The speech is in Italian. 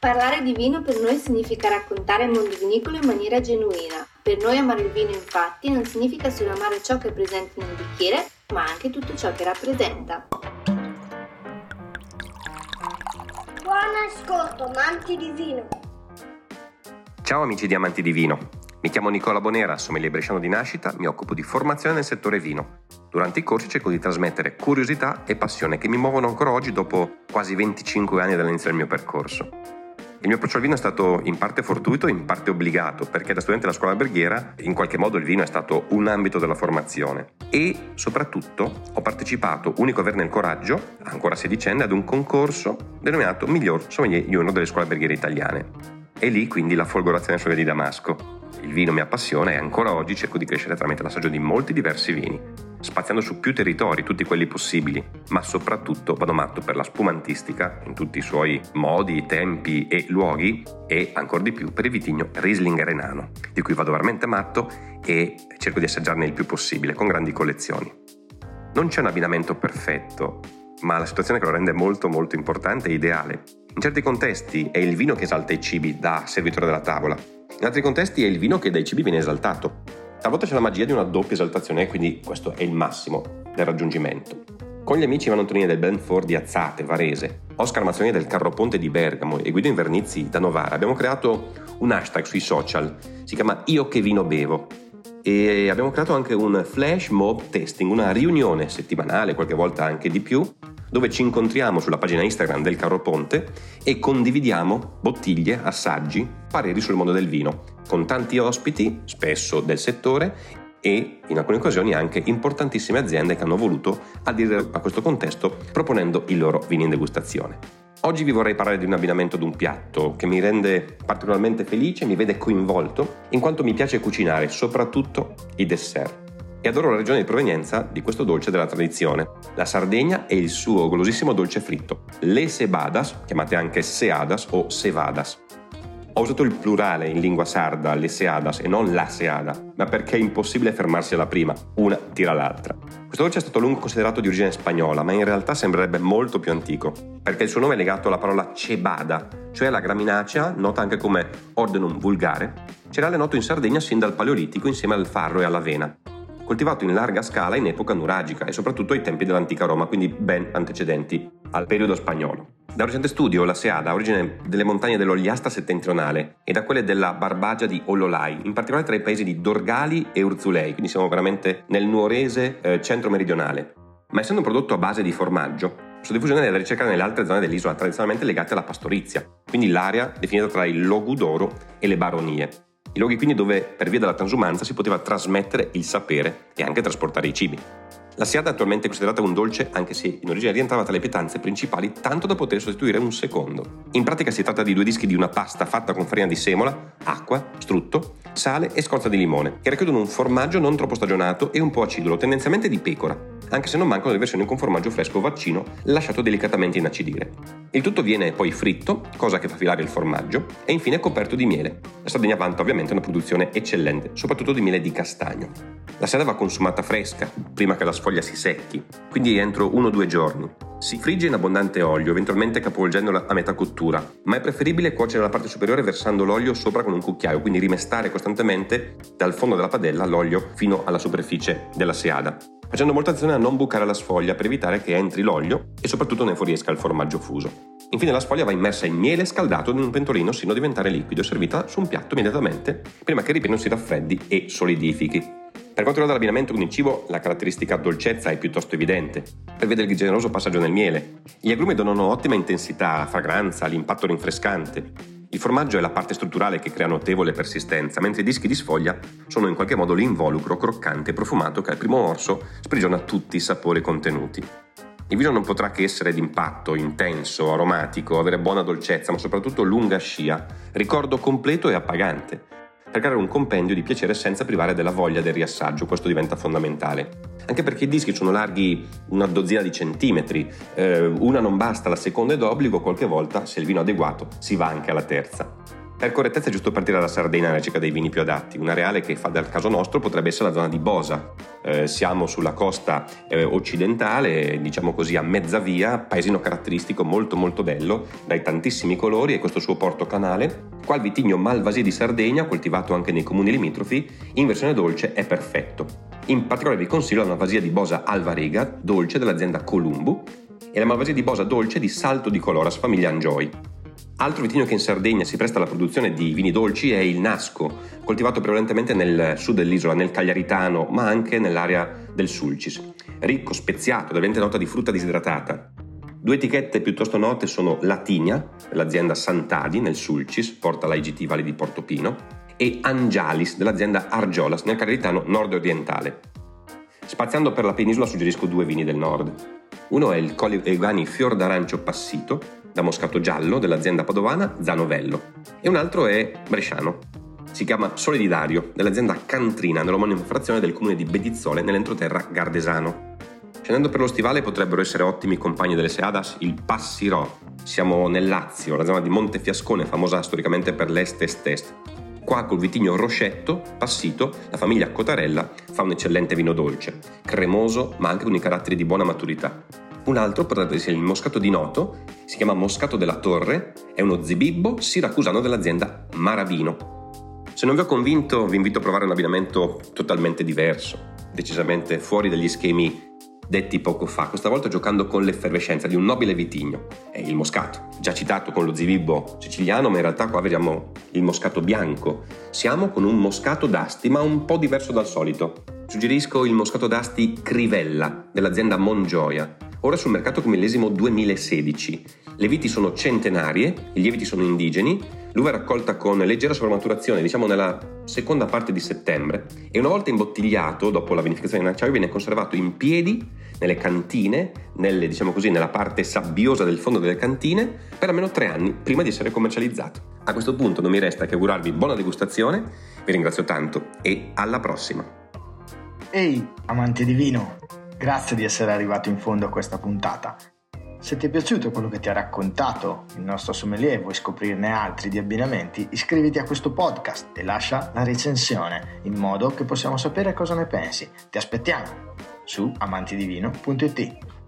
Parlare di vino per noi significa raccontare il mondo vinicolo in maniera genuina. Per noi amare il vino infatti non significa solo amare ciò che è presente nel bicchiere, ma anche tutto ciò che rappresenta. Buon ascolto, amanti di vino. Ciao amici di Amanti di Vino. Mi chiamo Nicola Bonera, sommelier bresciano di nascita, mi occupo di formazione nel settore vino. Durante i corsi cerco di trasmettere curiosità e passione che mi muovono ancora oggi dopo quasi 25 anni dall'inizio del mio percorso. Il mio approccio al vino è stato in parte fortuito in parte obbligato, perché da studente della scuola alberghiera in qualche modo il vino è stato un ambito della formazione. E soprattutto ho partecipato, unico a averne il coraggio, ancora sedicenne, ad un concorso denominato Miglior Sommelier di una delle scuole alberghiere italiane. E lì quindi la folgorazione sulle di Damasco. Il vino mi appassiona e ancora oggi cerco di crescere tramite l'assaggio di molti diversi vini, spaziando su più territori, tutti quelli possibili, ma soprattutto vado matto per la spumantistica in tutti i suoi modi, tempi e luoghi e ancora di più per il vitigno Riesling Renano, di cui vado veramente matto e cerco di assaggiarne il più possibile con grandi collezioni. Non c'è un abbinamento perfetto, ma la situazione che lo rende molto molto importante e ideale. In certi contesti è il vino che esalta i cibi da servitore della tavola, in altri contesti è il vino che dai cibi viene esaltato. Talvolta c'è la magia di una doppia esaltazione, quindi questo è il massimo del raggiungimento. Con gli amici Ivano Antonini del Benford di Azzate, Varese, Oscar Mazzoni del Carroponte di Bergamo e Guido Invernizzi da Novara abbiamo creato un hashtag sui social, si chiama Io che vino bevo e abbiamo creato anche un flash mob testing, una riunione settimanale, qualche volta anche di più, dove ci incontriamo sulla pagina Instagram del Carro Ponte e condividiamo bottiglie, assaggi, pareri sul mondo del vino, con tanti ospiti, spesso del settore, e in alcune occasioni anche importantissime aziende che hanno voluto aderire a questo contesto proponendo i loro vini in degustazione. Oggi vi vorrei parlare di un abbinamento di un piatto che mi rende particolarmente felice, mi vede coinvolto, in quanto mi piace cucinare soprattutto i dessert e adoro la regione di provenienza di questo dolce della tradizione, la Sardegna e il suo golosissimo dolce fritto, le cebadas, chiamate anche seadas o cevadas. Ho usato il plurale in lingua sarda, le seadas, e non la seada, ma perché è impossibile fermarsi alla prima, una tira l'altra. Questo dolce è stato a lungo considerato di origine spagnola, ma in realtà sembrerebbe molto più antico, perché il suo nome è legato alla parola cebada, cioè la graminacea, nota anche come ordenum vulgare, cereale noto in Sardegna sin dal Paleolitico insieme al farro e all'avena coltivato in larga scala in epoca nuragica e soprattutto ai tempi dell'antica Roma, quindi ben antecedenti al periodo spagnolo. Da un recente studio la Seada ha origine delle montagne dell'Ogliasta settentrionale e da quelle della Barbagia di Ololai, in particolare tra i paesi di Dorgali e Urzulei, quindi siamo veramente nel nuorese eh, centro-meridionale. Ma essendo un prodotto a base di formaggio, la sua diffusione è da ricercare nelle altre zone dell'isola tradizionalmente legate alla pastorizia, quindi l'area definita tra il Logudoro e le Baronie. I luoghi quindi dove per via della transumanza si poteva trasmettere il sapere e anche trasportare i cibi. La siada è attualmente considerata un dolce anche se in origine rientrava tra le pietanze principali tanto da poter sostituire un secondo. In pratica si tratta di due dischi di una pasta fatta con farina di semola, acqua, strutto, sale e scorza di limone, che racchiudono un formaggio non troppo stagionato e un po' acidulo, tendenzialmente di pecora, anche se non mancano le versioni con formaggio fresco vaccino lasciato delicatamente inacidire. Il tutto viene poi fritto, cosa che fa filare il formaggio, e infine coperto di miele. La Sardegna vanta ovviamente una produzione eccellente, soprattutto di miele di castagno. La seda va consumata fresca, prima che la sfoglia si secchi, quindi entro 1-2 giorni. Si frigge in abbondante olio, eventualmente capovolgendola a metà cottura, ma è preferibile cuocere la parte superiore versando l'olio sopra con un cucchiaio, quindi rimestare costantemente dal fondo della padella l'olio fino alla superficie della seada facendo molta attenzione a non bucare la sfoglia per evitare che entri l'olio e soprattutto ne fuoriesca il formaggio fuso. Infine la sfoglia va immersa in miele scaldato in un pentolino sino a diventare liquido e servita su un piatto immediatamente prima che il ripieno si raffreddi e solidifichi. Per quanto riguarda l'abbinamento con il cibo, la caratteristica dolcezza è piuttosto evidente. Prevede il generoso passaggio nel miele. Gli agrumi donano ottima intensità, fragranza, l'impatto rinfrescante. Il formaggio è la parte strutturale che crea notevole persistenza, mentre i dischi di sfoglia sono in qualche modo l'involucro croccante e profumato che al primo morso sprigiona tutti i sapori contenuti. Il vino non potrà che essere d'impatto, intenso, aromatico, avere buona dolcezza, ma soprattutto lunga scia, ricordo completo e appagante, per creare un compendio di piacere senza privare della voglia del riassaggio, questo diventa fondamentale anche perché i dischi sono larghi una dozzina di centimetri, eh, una non basta, la seconda è d'obbligo, qualche volta, se il vino è adeguato, si va anche alla terza. Per correttezza è giusto partire dalla Sardegna alla ricerca dei vini più adatti. Un areale che fa del caso nostro potrebbe essere la zona di Bosa. Eh, siamo sulla costa eh, occidentale, diciamo così a mezza via, paesino caratteristico molto molto bello, dai tantissimi colori e questo suo porto canale. Qua il vitigno Malvasia di Sardegna, coltivato anche nei comuni limitrofi, in versione dolce è perfetto. In particolare vi consiglio la Malvasia di Bosa Alvarega, dolce dell'azienda Columbu, e la Malvasia di Bosa dolce di Salto di Coloras, famiglia Angioi. Altro vitigno che in Sardegna si presta alla produzione di vini dolci è il Nasco, coltivato prevalentemente nel sud dell'isola, nel Cagliaritano, ma anche nell'area del Sulcis. Ricco, speziato, davvero nota di frutta disidratata. Due etichette piuttosto note sono Latinia, dell'azienda Santadi nel Sulcis, porta l'IGT Valle di Portopino, e Angialis, dell'azienda Argiolas nel Cagliaritano nord-orientale. Spaziando per la penisola suggerisco due vini del nord. Uno è il Colli Eugani Fior d'Arancio Passito, da moscato giallo dell'azienda padovana Zanovello e un altro è bresciano. Si chiama Sole di Dario, dell'azienda Cantrina, nell'omonima frazione del comune di Bedizzole, nell'entroterra gardesano. Scendendo per lo stivale potrebbero essere ottimi compagni delle Seadas il Passirò. Siamo nel Lazio, la zona di Montefiascone, famosa storicamente per l'est est-est. Qua col vitigno Roscetto, passito, la famiglia Cotarella fa un eccellente vino dolce, cremoso ma anche con i caratteri di buona maturità. Un altro potrebbe essere il moscato di Noto, si chiama Moscato della Torre, è uno zibibbo siracusano dell'azienda Maravino. Se non vi ho convinto, vi invito a provare un abbinamento totalmente diverso, decisamente fuori dagli schemi detti poco fa, questa volta giocando con l'effervescenza di un nobile vitigno, è il moscato, già citato con lo zibibbo siciliano, ma in realtà qua vediamo il moscato bianco. Siamo con un moscato d'asti, ma un po' diverso dal solito. Suggerisco il moscato d'asti Crivella dell'azienda Mongioia, ora sul mercato come millesimo 2016. Le viti sono centenarie, i lieviti sono indigeni, l'uva è raccolta con leggera sovramaturazione, diciamo nella seconda parte di settembre, e una volta imbottigliato, dopo la vinificazione in acciaio, viene conservato in piedi nelle cantine, nelle, diciamo così, nella parte sabbiosa del fondo delle cantine, per almeno tre anni prima di essere commercializzato. A questo punto non mi resta che augurarvi buona degustazione, vi ringrazio tanto e alla prossima! Ehi, amanti di vino! Grazie di essere arrivato in fondo a questa puntata. Se ti è piaciuto quello che ti ha raccontato il nostro sommelier e vuoi scoprirne altri di abbinamenti, iscriviti a questo podcast e lascia la recensione in modo che possiamo sapere cosa ne pensi. Ti aspettiamo su amantidivino.it.